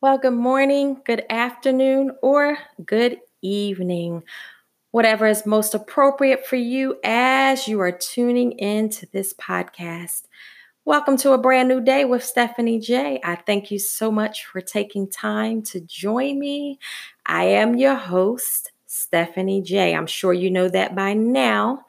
Well, good morning, good afternoon, or good evening. Whatever is most appropriate for you as you are tuning in to this podcast. Welcome to a brand new day with Stephanie J. I thank you so much for taking time to join me. I am your host, Stephanie J. I'm sure you know that by now.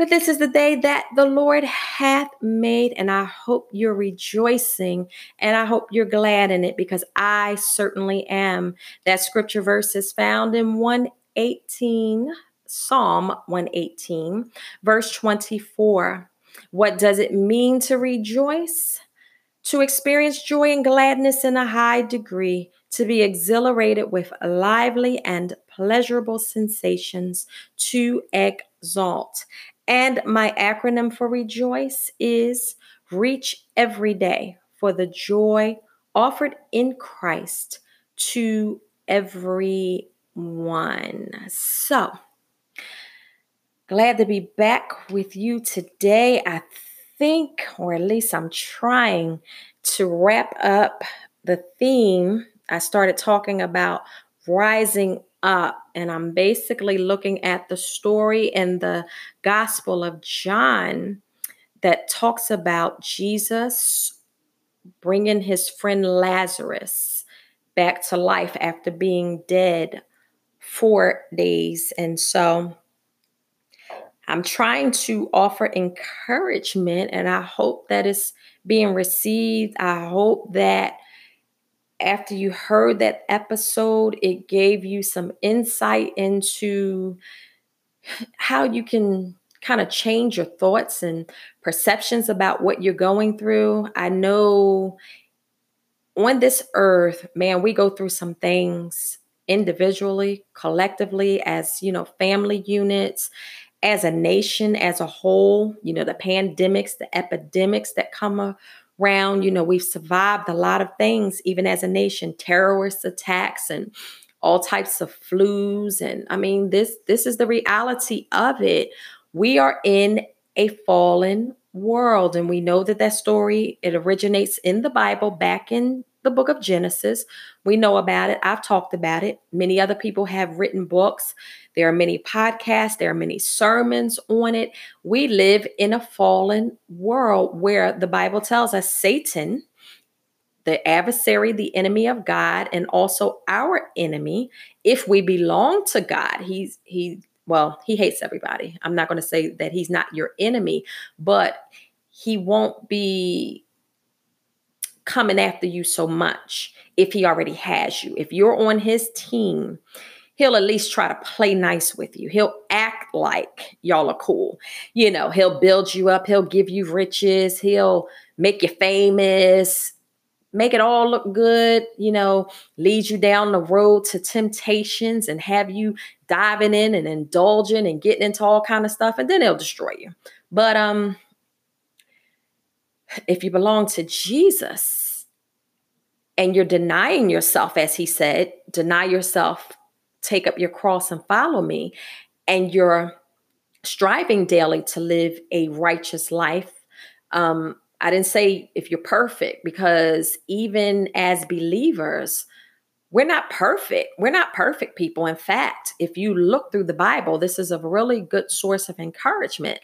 But this is the day that the Lord hath made, and I hope you're rejoicing and I hope you're glad in it because I certainly am. That scripture verse is found in 118, Psalm 118, verse 24. What does it mean to rejoice? To experience joy and gladness in a high degree, to be exhilarated with lively and pleasurable sensations, to exalt. And my acronym for rejoice is reach every day for the joy offered in Christ to everyone. So, glad to be back with you today. I think, or at least I'm trying to wrap up the theme. I started talking about rising up and I'm basically looking at the story in the Gospel of John that talks about Jesus bringing his friend Lazarus back to life after being dead four days. And so I'm trying to offer encouragement and I hope that it's being received. I hope that after you heard that episode, it gave you some insight into how you can kind of change your thoughts and perceptions about what you're going through. I know on this earth, man, we go through some things individually, collectively, as you know, family units, as a nation, as a whole, you know, the pandemics, the epidemics that come around. You know, we've survived a lot of things, even as a nation, terrorist attacks and all types of flus. And I mean, this this is the reality of it. We are in a fallen world, and we know that that story it originates in the Bible back in the book of Genesis. We know about it. I've talked about it. Many other people have written books. There are many podcasts, there are many sermons on it. We live in a fallen world where the Bible tells us Satan, the adversary, the enemy of God, and also our enemy, if we belong to God, he's he well, he hates everybody. I'm not going to say that he's not your enemy, but he won't be coming after you so much if he already has you. If you're on his team, he'll at least try to play nice with you. He'll act like y'all are cool. You know, he'll build you up, he'll give you riches, he'll make you famous, make it all look good, you know, lead you down the road to temptations and have you diving in and indulging and getting into all kind of stuff and then he'll destroy you. But um if you belong to Jesus and you're denying yourself, as he said, deny yourself, take up your cross and follow me, and you're striving daily to live a righteous life. Um, I didn't say if you're perfect, because even as believers, we're not perfect. We're not perfect people. In fact, if you look through the Bible, this is a really good source of encouragement.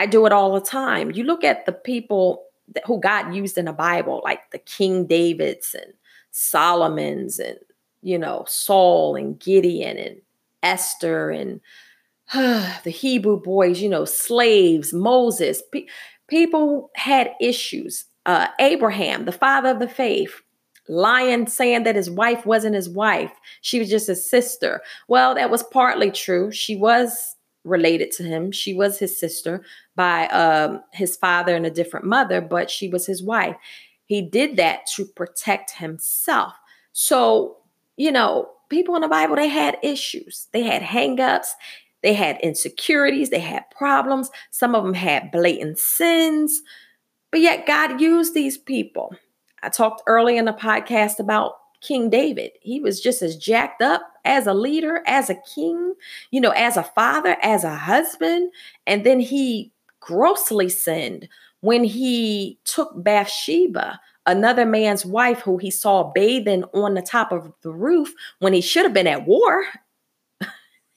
I do it all the time. You look at the people that, who God used in the Bible, like the King Davids and Solomon's and, you know, Saul and Gideon and Esther and uh, the Hebrew boys, you know, slaves, Moses. Pe- people had issues. Uh, Abraham, the father of the faith, lying, saying that his wife wasn't his wife. She was just his sister. Well, that was partly true. She was related to him. She was his sister by um, his father and a different mother, but she was his wife. He did that to protect himself. So, you know, people in the Bible, they had issues, they had hangups, they had insecurities, they had problems. Some of them had blatant sins, but yet God used these people. I talked early in the podcast about King David. He was just as jacked up as a leader, as a king, you know, as a father, as a husband. And then he grossly sinned when he took Bathsheba, another man's wife who he saw bathing on the top of the roof when he should have been at war.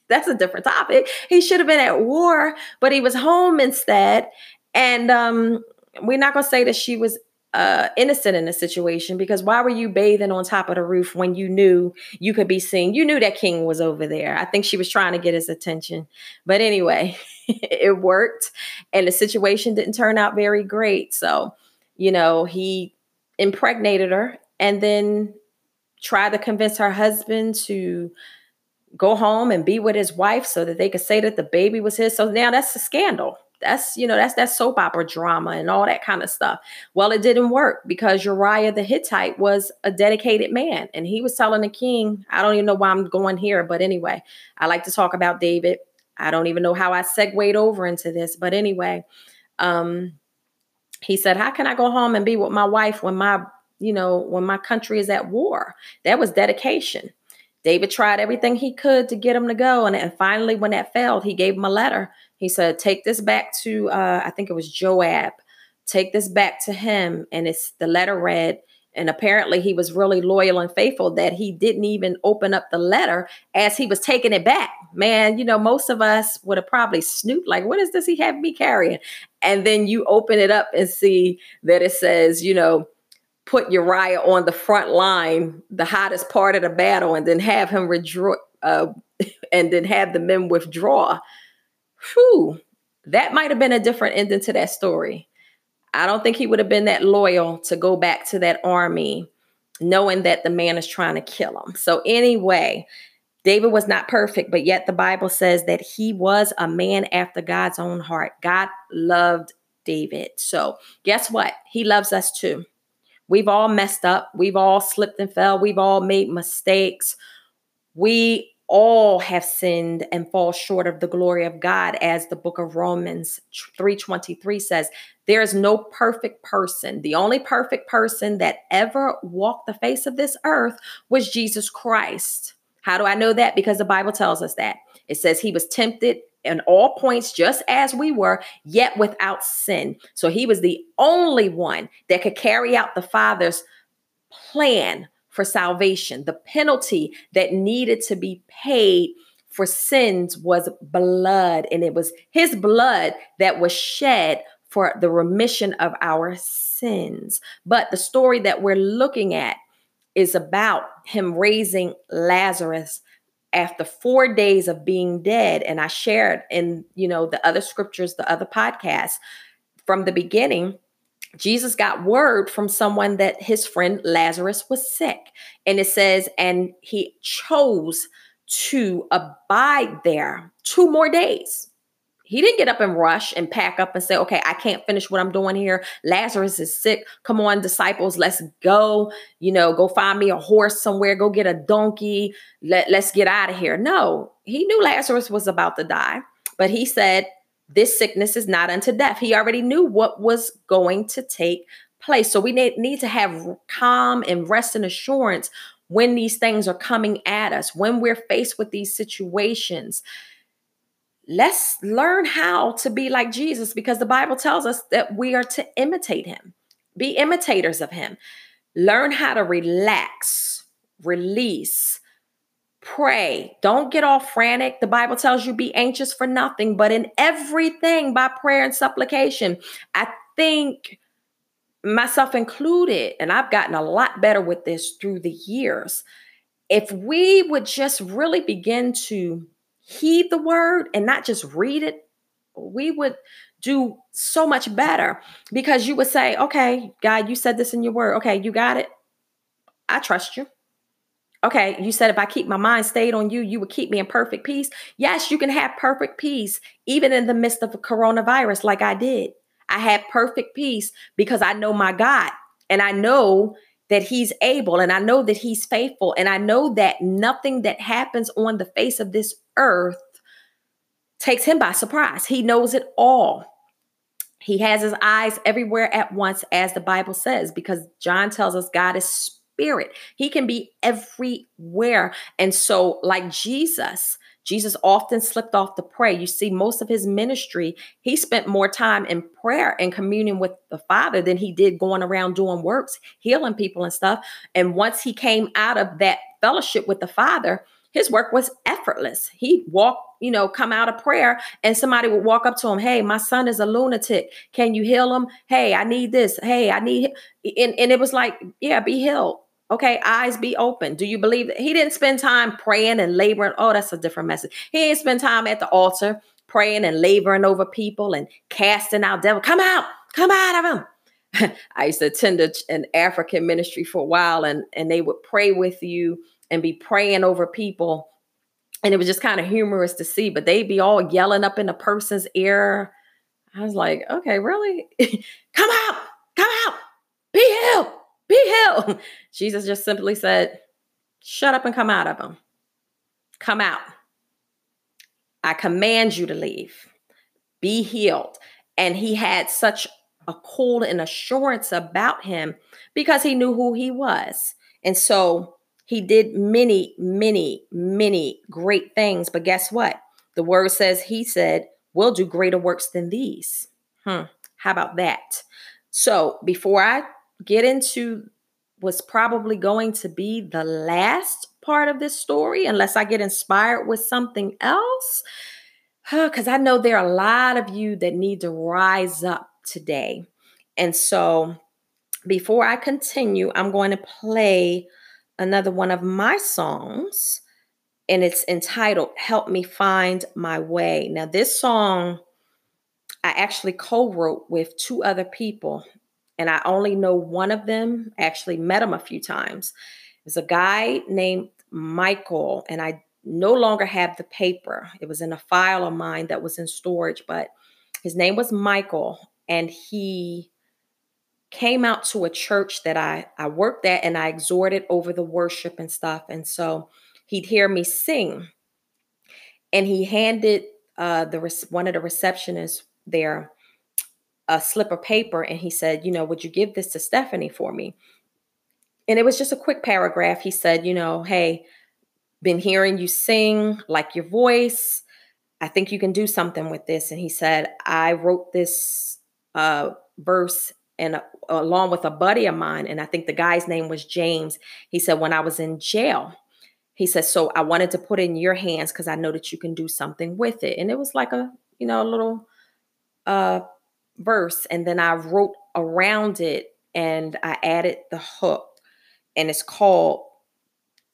That's a different topic. He should have been at war, but he was home instead. And um, we're not going to say that she was uh, innocent in the situation because why were you bathing on top of the roof when you knew you could be seen? You knew that king was over there. I think she was trying to get his attention. But anyway, it worked and the situation didn't turn out very great. So, you know, he impregnated her and then tried to convince her husband to go home and be with his wife so that they could say that the baby was his. So now that's a scandal. That's, you know, that's that soap opera drama and all that kind of stuff. Well, it didn't work because Uriah the Hittite was a dedicated man and he was telling the king, I don't even know why I'm going here, but anyway, I like to talk about David. I don't even know how I segued over into this, but anyway, um, he said, How can I go home and be with my wife when my, you know, when my country is at war? That was dedication. David tried everything he could to get him to go. And, and finally, when that failed, he gave him a letter. He said, Take this back to, uh, I think it was Joab. Take this back to him. And it's the letter read, and apparently he was really loyal and faithful that he didn't even open up the letter as he was taking it back. Man, you know, most of us would have probably snooped, like, what is this he have me carrying? And then you open it up and see that it says, you know, put Uriah on the front line, the hottest part of the battle, and then have him withdraw, uh, and then have the men withdraw. Whew, that might have been a different ending to that story. I don't think he would have been that loyal to go back to that army knowing that the man is trying to kill him. So, anyway, David was not perfect, but yet the Bible says that he was a man after God's own heart. God loved David. So, guess what? He loves us too. We've all messed up. We've all slipped and fell. We've all made mistakes. We all have sinned and fall short of the glory of God as the book of Romans 3:23 says there is no perfect person. The only perfect person that ever walked the face of this earth was Jesus Christ. How do I know that? Because the Bible tells us that. It says he was tempted in all points just as we were, yet without sin. So he was the only one that could carry out the Father's plan for salvation. The penalty that needed to be paid for sins was blood, and it was his blood that was shed for the remission of our sins. But the story that we're looking at is about him raising Lazarus after four days of being dead and i shared in you know the other scriptures the other podcasts from the beginning jesus got word from someone that his friend lazarus was sick and it says and he chose to abide there two more days he didn't get up and rush and pack up and say, okay, I can't finish what I'm doing here. Lazarus is sick. Come on, disciples, let's go. You know, go find me a horse somewhere, go get a donkey. Let, let's get out of here. No, he knew Lazarus was about to die, but he said, this sickness is not unto death. He already knew what was going to take place. So we need, need to have calm and rest and assurance when these things are coming at us, when we're faced with these situations let's learn how to be like Jesus because the Bible tells us that we are to imitate him, be imitators of him. Learn how to relax, release, pray. Don't get all frantic. The Bible tells you be anxious for nothing, but in everything by prayer and supplication. I think myself included, and I've gotten a lot better with this through the years. If we would just really begin to heed the word and not just read it, we would do so much better because you would say, okay, God, you said this in your word. Okay, you got it. I trust you. Okay, you said if I keep my mind stayed on you, you would keep me in perfect peace. Yes, you can have perfect peace even in the midst of a coronavirus, like I did. I had perfect peace because I know my God and I know that He's able and I know that He's faithful and I know that nothing that happens on the face of this earth takes him by surprise. He knows it all. He has his eyes everywhere at once, as the Bible says, because John tells us God is spirit. He can be everywhere. And so, like Jesus, Jesus often slipped off to pray. You see, most of his ministry, he spent more time in prayer and communion with the Father than he did going around doing works, healing people and stuff. And once he came out of that fellowship with the Father, his work was effortless. He'd walk, you know, come out of prayer and somebody would walk up to him, Hey, my son is a lunatic. Can you heal him? Hey, I need this. Hey, I need, and, and it was like, yeah, be healed. Okay, eyes be open. Do you believe that he didn't spend time praying and laboring? Oh, that's a different message. He didn't spend time at the altar praying and laboring over people and casting out devil. Come out, come out of him. I used to attend a, an African ministry for a while, and and they would pray with you and be praying over people, and it was just kind of humorous to see. But they'd be all yelling up in the person's ear. I was like, okay, really? come out, come out, be healed be healed. Jesus just simply said, Shut up and come out of him. Come out. I command you to leave. Be healed. And he had such a cold and assurance about him because he knew who he was. And so he did many, many, many great things. But guess what? The word says, He said, We'll do greater works than these. Hmm. How about that? So before I get into what's probably going to be the last part of this story, unless I get inspired with something else. Because I know there are a lot of you that need to rise up today. And so before I continue, I'm going to play another one of my songs, and it's entitled Help Me Find My Way. Now, this song I actually co wrote with two other people and I only know one of them, actually met him a few times. There's a guy named Michael, and I no longer have the paper. It was in a file of mine that was in storage, but his name was Michael, and he came out to a church that I, I worked at and I exhorted over the worship and stuff. And so he'd hear me sing. And he handed uh, the one of the receptionists there a slip of paper and he said, you know, would you give this to Stephanie for me? And it was just a quick paragraph. He said, you know, hey, been hearing you sing, like your voice. I think you can do something with this. And he said, I wrote this uh, verse and uh, along with a buddy of mine, and I think the guy's name was James. He said, when I was in jail, he said, so I wanted to put in your hands because I know that you can do something with it. And it was like a, you know, a little uh verse and then I wrote around it and I added the hook and it's called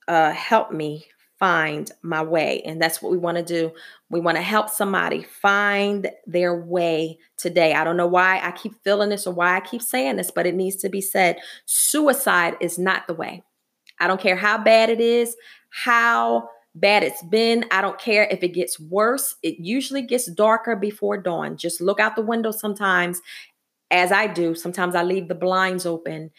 uh, Help Me Find My Way. And that's what we want to do. We want to help somebody find their way today. I don't know why I keep feeling this or why I keep saying this, but it needs to be said. Suicide is not the way. I don't care how bad it is, how bad it's been. I don't care if it gets worse. It usually gets darker before dawn. Just look out the window sometimes, as I do. Sometimes I leave the blinds open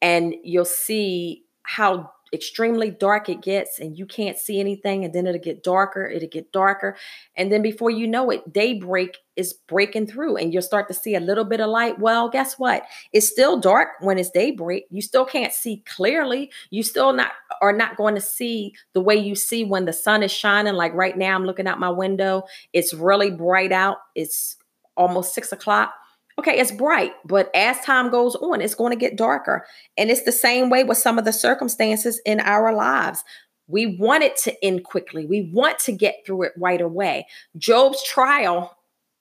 and you'll see how extremely dark it gets and you can't see anything and then it'll get darker it'll get darker and then before you know it daybreak is breaking through and you'll start to see a little bit of light. Well guess what? It's still dark when it's daybreak. You still can't see clearly. You still not are not going to see the way you see when the sun is shining. Like right now i'm looking out my window. It's really bright out. It's almost six o'clock Okay, it's bright, but as time goes on, it's going to get darker. And it's the same way with some of the circumstances in our lives. We want it to end quickly. We want to get through it right away. Job's trial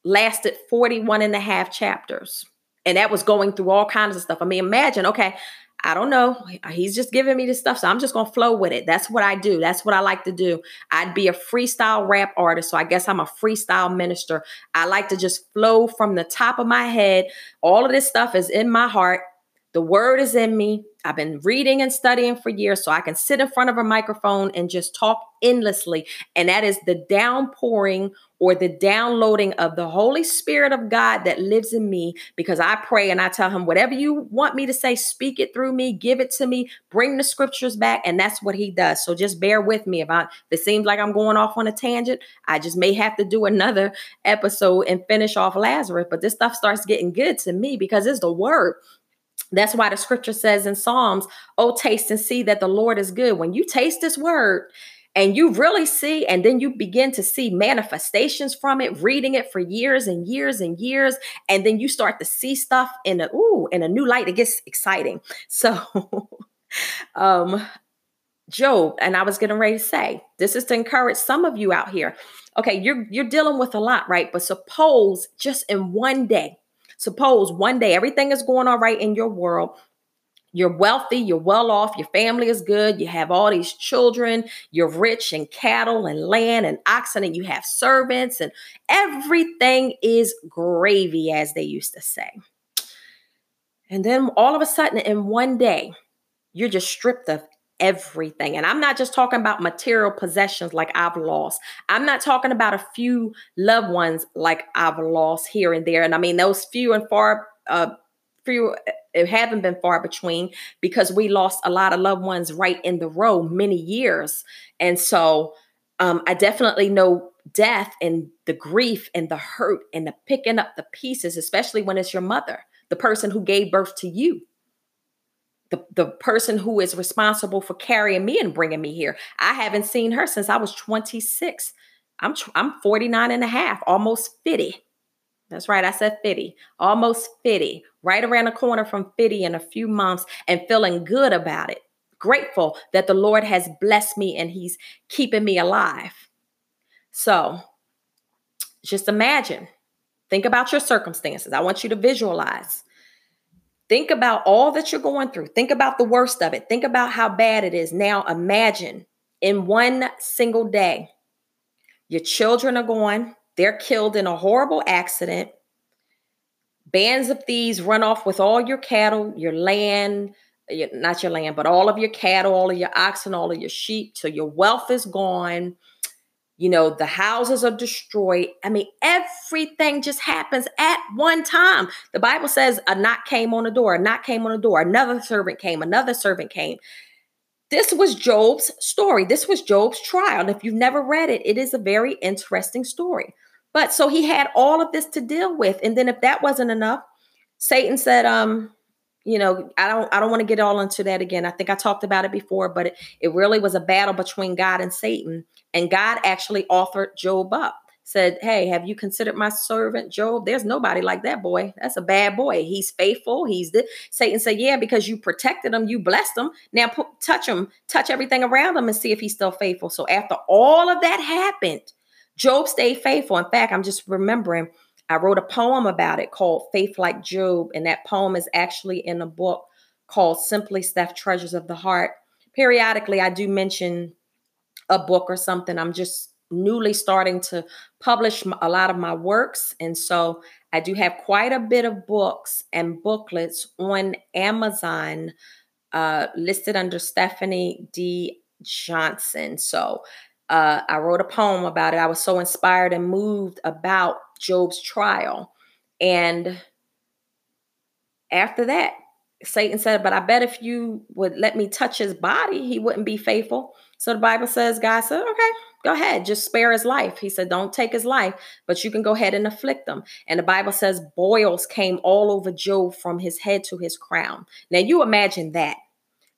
lasted 41 and a half chapters. And that was going through all kinds of stuff. I mean, imagine, okay, I don't know. He's just giving me this stuff. So I'm just going to flow with it. That's what I do. That's what I like to do. I'd be a freestyle rap artist. So I guess I'm a freestyle minister. I like to just flow from the top of my head. All of this stuff is in my heart. The word is in me. I've been reading and studying for years, so I can sit in front of a microphone and just talk endlessly. And that is the downpouring or the downloading of the Holy Spirit of God that lives in me because I pray and I tell him, whatever you want me to say, speak it through me, give it to me, bring the scriptures back. And that's what he does. So just bear with me. If, I, if it seems like I'm going off on a tangent, I just may have to do another episode and finish off Lazarus. But this stuff starts getting good to me because it's the word. That's why the scripture says in Psalms, Oh, taste and see that the Lord is good. When you taste this word and you really see, and then you begin to see manifestations from it, reading it for years and years and years, and then you start to see stuff in a ooh in a new light. It gets exciting. So, um, Job, and I was getting ready to say this is to encourage some of you out here. Okay, you're you're dealing with a lot, right? But suppose just in one day, suppose one day everything is going all right in your world you're wealthy, you're well off, your family is good, you have all these children, you're rich in cattle and land and oxen, and you have servants, and everything is gravy, as they used to say. And then all of a sudden, in one day, you're just stripped of everything. And I'm not just talking about material possessions like I've lost. I'm not talking about a few loved ones like I've lost here and there. And I mean, those few and far uh, few it haven't been far between because we lost a lot of loved ones right in the row many years and so um, i definitely know death and the grief and the hurt and the picking up the pieces especially when it's your mother the person who gave birth to you the, the person who is responsible for carrying me and bringing me here i haven't seen her since i was 26 i'm i'm 49 and a half almost 50 that's right. I said 50, almost 50, right around the corner from 50 in a few months and feeling good about it. Grateful that the Lord has blessed me and He's keeping me alive. So just imagine, think about your circumstances. I want you to visualize. Think about all that you're going through. Think about the worst of it. Think about how bad it is. Now imagine in one single day, your children are gone, they're killed in a horrible accident. Bands of thieves run off with all your cattle, your land, not your land, but all of your cattle, all of your oxen, all of your sheep. So your wealth is gone. You know, the houses are destroyed. I mean, everything just happens at one time. The Bible says a knock came on the door, a knock came on the door, another servant came, another servant came. This was Job's story. This was Job's trial. And if you've never read it, it is a very interesting story. But so he had all of this to deal with. And then if that wasn't enough, Satan said, um, you know, I don't I don't want to get all into that again. I think I talked about it before, but it, it really was a battle between God and Satan. And God actually offered Job up. Said, Hey, have you considered my servant Job? There's nobody like that boy. That's a bad boy. He's faithful. He's the Satan said, Yeah, because you protected him, you blessed him. Now put, touch him, touch everything around him and see if he's still faithful. So after all of that happened, Job stayed faithful. In fact, I'm just remembering I wrote a poem about it called Faith Like Job. And that poem is actually in a book called Simply Steph Treasures of the Heart. Periodically, I do mention a book or something. I'm just newly starting to publish a lot of my works. And so I do have quite a bit of books and booklets on Amazon uh, listed under Stephanie D. Johnson. So uh, I wrote a poem about it. I was so inspired and moved about Job's trial. And after that, Satan said, But I bet if you would let me touch his body, he wouldn't be faithful. So the Bible says, God said, Okay, go ahead, just spare his life. He said, Don't take his life, but you can go ahead and afflict him. And the Bible says, Boils came all over Job from his head to his crown. Now you imagine that.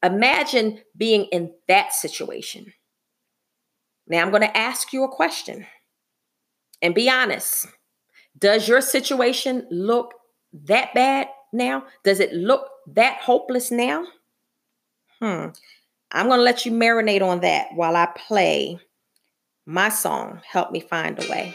Imagine being in that situation. Now I'm going to ask you a question and be honest. Does your situation look that bad now? Does it look that hopeless now? Hmm. I'm going to let you marinate on that while I play my song, Help Me Find a Way.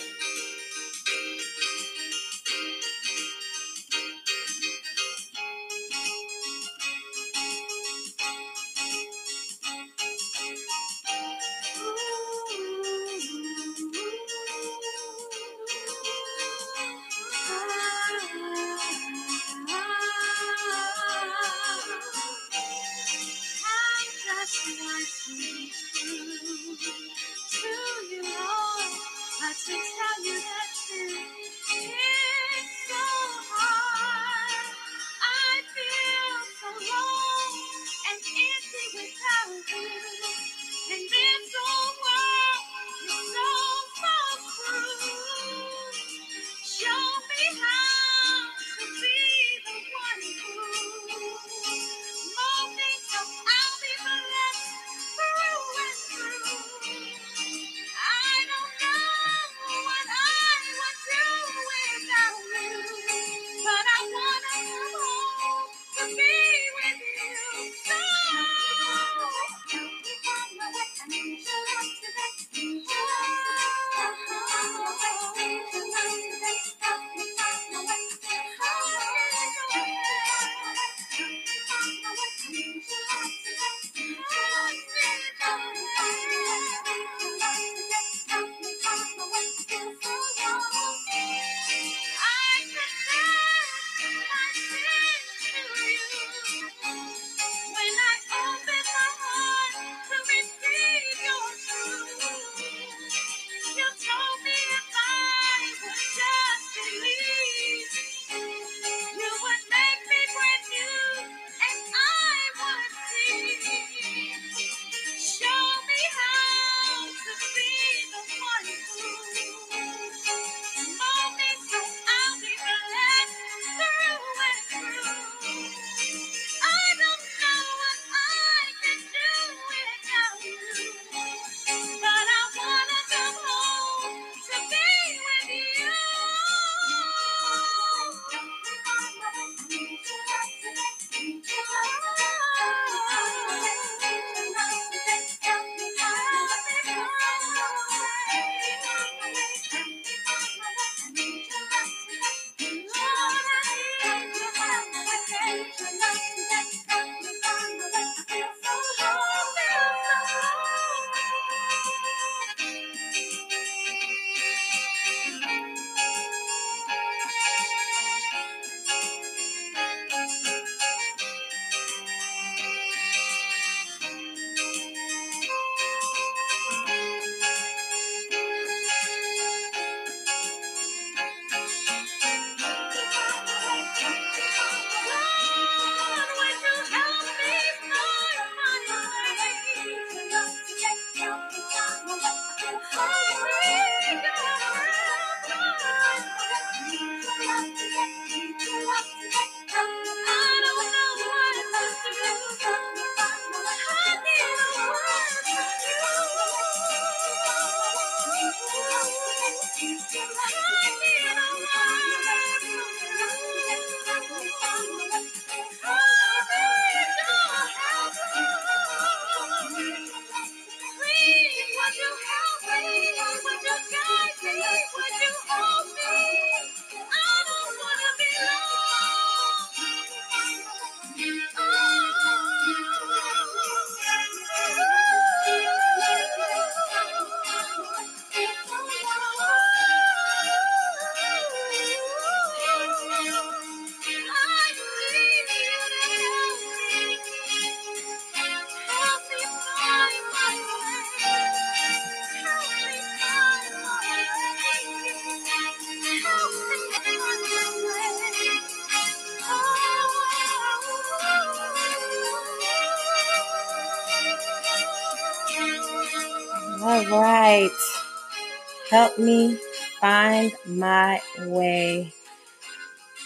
Help me find my way.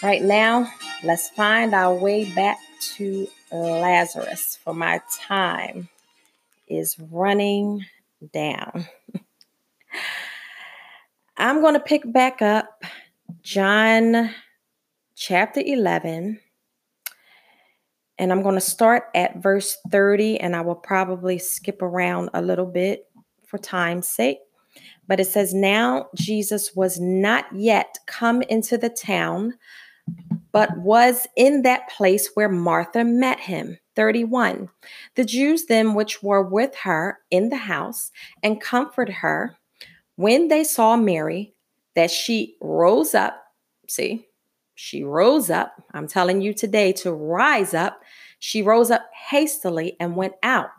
Right now, let's find our way back to Lazarus, for my time is running down. I'm going to pick back up John chapter 11. And I'm going to start at verse 30, and I will probably skip around a little bit for time's sake. But it says, Now Jesus was not yet come into the town, but was in that place where Martha met him. 31. The Jews then which were with her in the house and comforted her, when they saw Mary, that she rose up, see, she rose up. I'm telling you today to rise up. She rose up hastily and went out,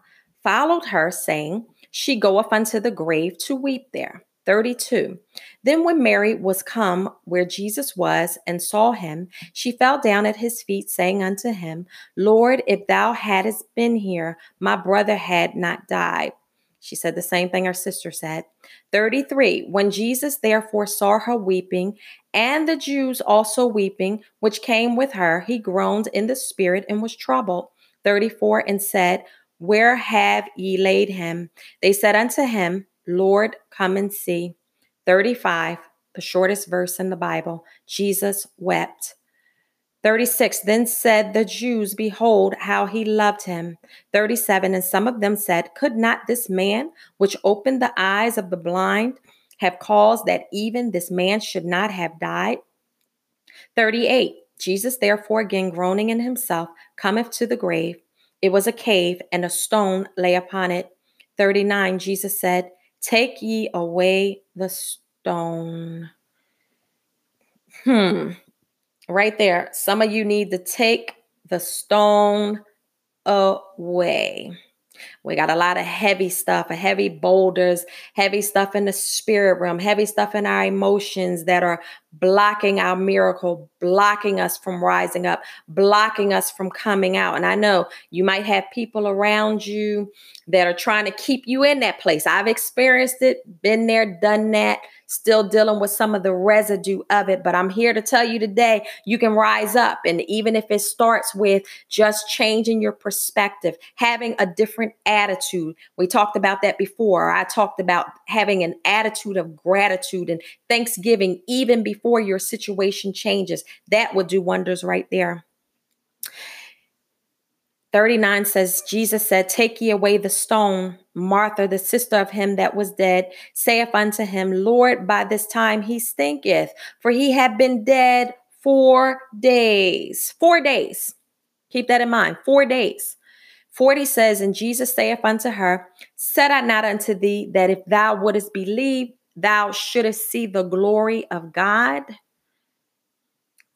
followed her, saying, She goeth unto the grave to weep there. 32. Then, when Mary was come where Jesus was and saw him, she fell down at his feet, saying unto him, Lord, if thou hadst been here, my brother had not died. She said the same thing her sister said. 33. When Jesus therefore saw her weeping, and the Jews also weeping, which came with her, he groaned in the spirit and was troubled. 34. And said, Where have ye laid him? They said unto him, Lord, come and see. 35, the shortest verse in the Bible. Jesus wept. 36 Then said the Jews, Behold, how he loved him. 37 And some of them said, Could not this man, which opened the eyes of the blind, have caused that even this man should not have died? 38 Jesus, therefore, again groaning in himself, cometh to the grave. It was a cave, and a stone lay upon it. 39 Jesus said, Take ye away the stone. Hmm. Right there. Some of you need to take the stone away. We got a lot of heavy stuff, heavy boulders, heavy stuff in the spirit realm, heavy stuff in our emotions that are blocking our miracle, blocking us from rising up, blocking us from coming out. And I know you might have people around you that are trying to keep you in that place. I've experienced it, been there, done that still dealing with some of the residue of it. But I'm here to tell you today you can rise up. And even if it starts with just changing your perspective, having a different attitude. We talked about that before. I talked about having an attitude of gratitude and thanksgiving even before your situation changes. That would do wonders right there. 39 says, Jesus said, Take ye away the stone. Martha, the sister of him that was dead, saith unto him, Lord, by this time he stinketh, for he had been dead four days. Four days. Keep that in mind. Four days. 40 says, And Jesus saith unto her, Said I not unto thee that if thou wouldest believe, thou shouldest see the glory of God?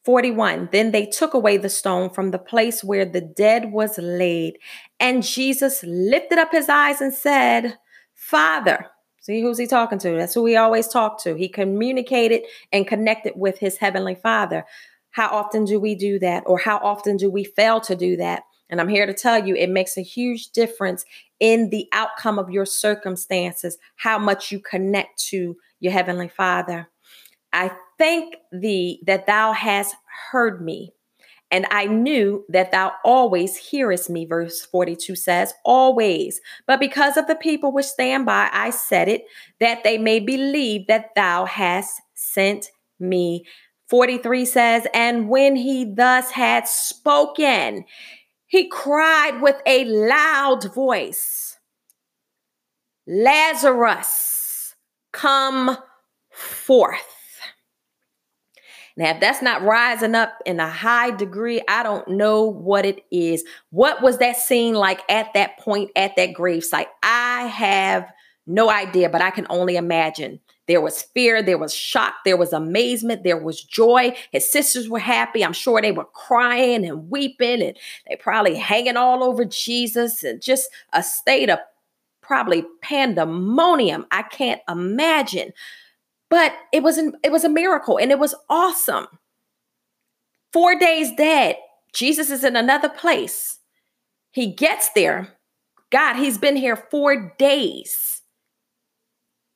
41 Then they took away the stone from the place where the dead was laid. And Jesus lifted up his eyes and said, Father, see who's he talking to? That's who he always talked to. He communicated and connected with his heavenly Father. How often do we do that? Or how often do we fail to do that? And I'm here to tell you, it makes a huge difference in the outcome of your circumstances, how much you connect to your Heavenly Father. I thank thee that thou hast heard me. And I knew that thou always hearest me, verse 42 says, always. But because of the people which stand by, I said it, that they may believe that thou hast sent me. 43 says, And when he thus had spoken, he cried with a loud voice, Lazarus, come forth. Now, if that's not rising up in a high degree, I don't know what it is. What was that scene like at that point at that gravesite? I have no idea, but I can only imagine. There was fear, there was shock, there was amazement, there was joy. His sisters were happy. I'm sure they were crying and weeping, and they probably hanging all over Jesus and just a state of probably pandemonium. I can't imagine. But it was an, it was a miracle and it was awesome. 4 days dead. Jesus is in another place. He gets there. God, he's been here 4 days.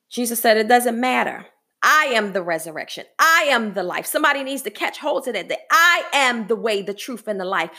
Jesus said, It doesn't matter. I am the resurrection. I am the life. Somebody needs to catch hold to that. That I am the way, the truth, and the life.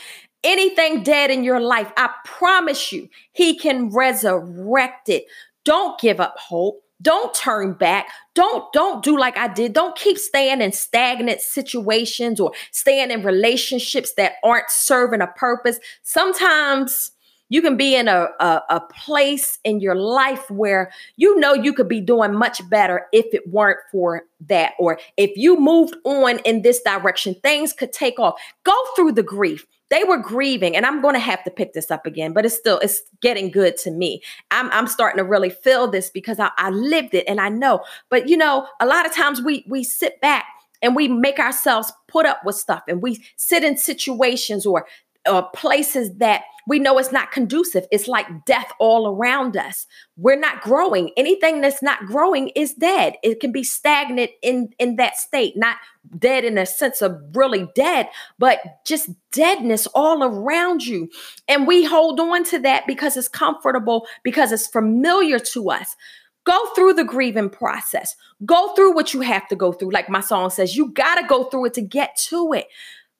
Anything dead in your life, I promise you, He can resurrect it. Don't give up hope. Don't turn back. Don't don't do like I did. Don't keep staying in stagnant situations or staying in relationships that aren't serving a purpose. Sometimes you can be in a, a, a, place in your life where you know you could be doing much better if it weren't for that. Or if you moved on in this direction, things could take off. Go through the grief. They were grieving, and I'm going to have to pick this up again, but it's still it's getting good to me. I'm, I'm starting to really feel this because I, I lived it and I know. But you know, a lot of times we we sit back and we make ourselves put up with stuff and we sit in situations or or places that we know it's not conducive. It's like death all around us. We're not growing. Anything that's not growing is dead. It can be stagnant in in that state, not dead in a sense of really dead, but just deadness all around you. And we hold on to that because it's comfortable, because it's familiar to us. Go through the grieving process. Go through what you have to go through. Like my song says, you got to go through it to get to it.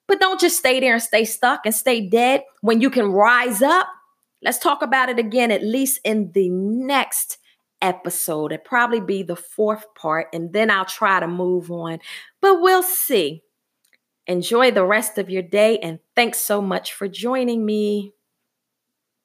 But don't just stay there and stay stuck and stay dead when you can rise up. Let's talk about it again, at least in the next episode. It'll probably be the fourth part, and then I'll try to move on. But we'll see. Enjoy the rest of your day, and thanks so much for joining me.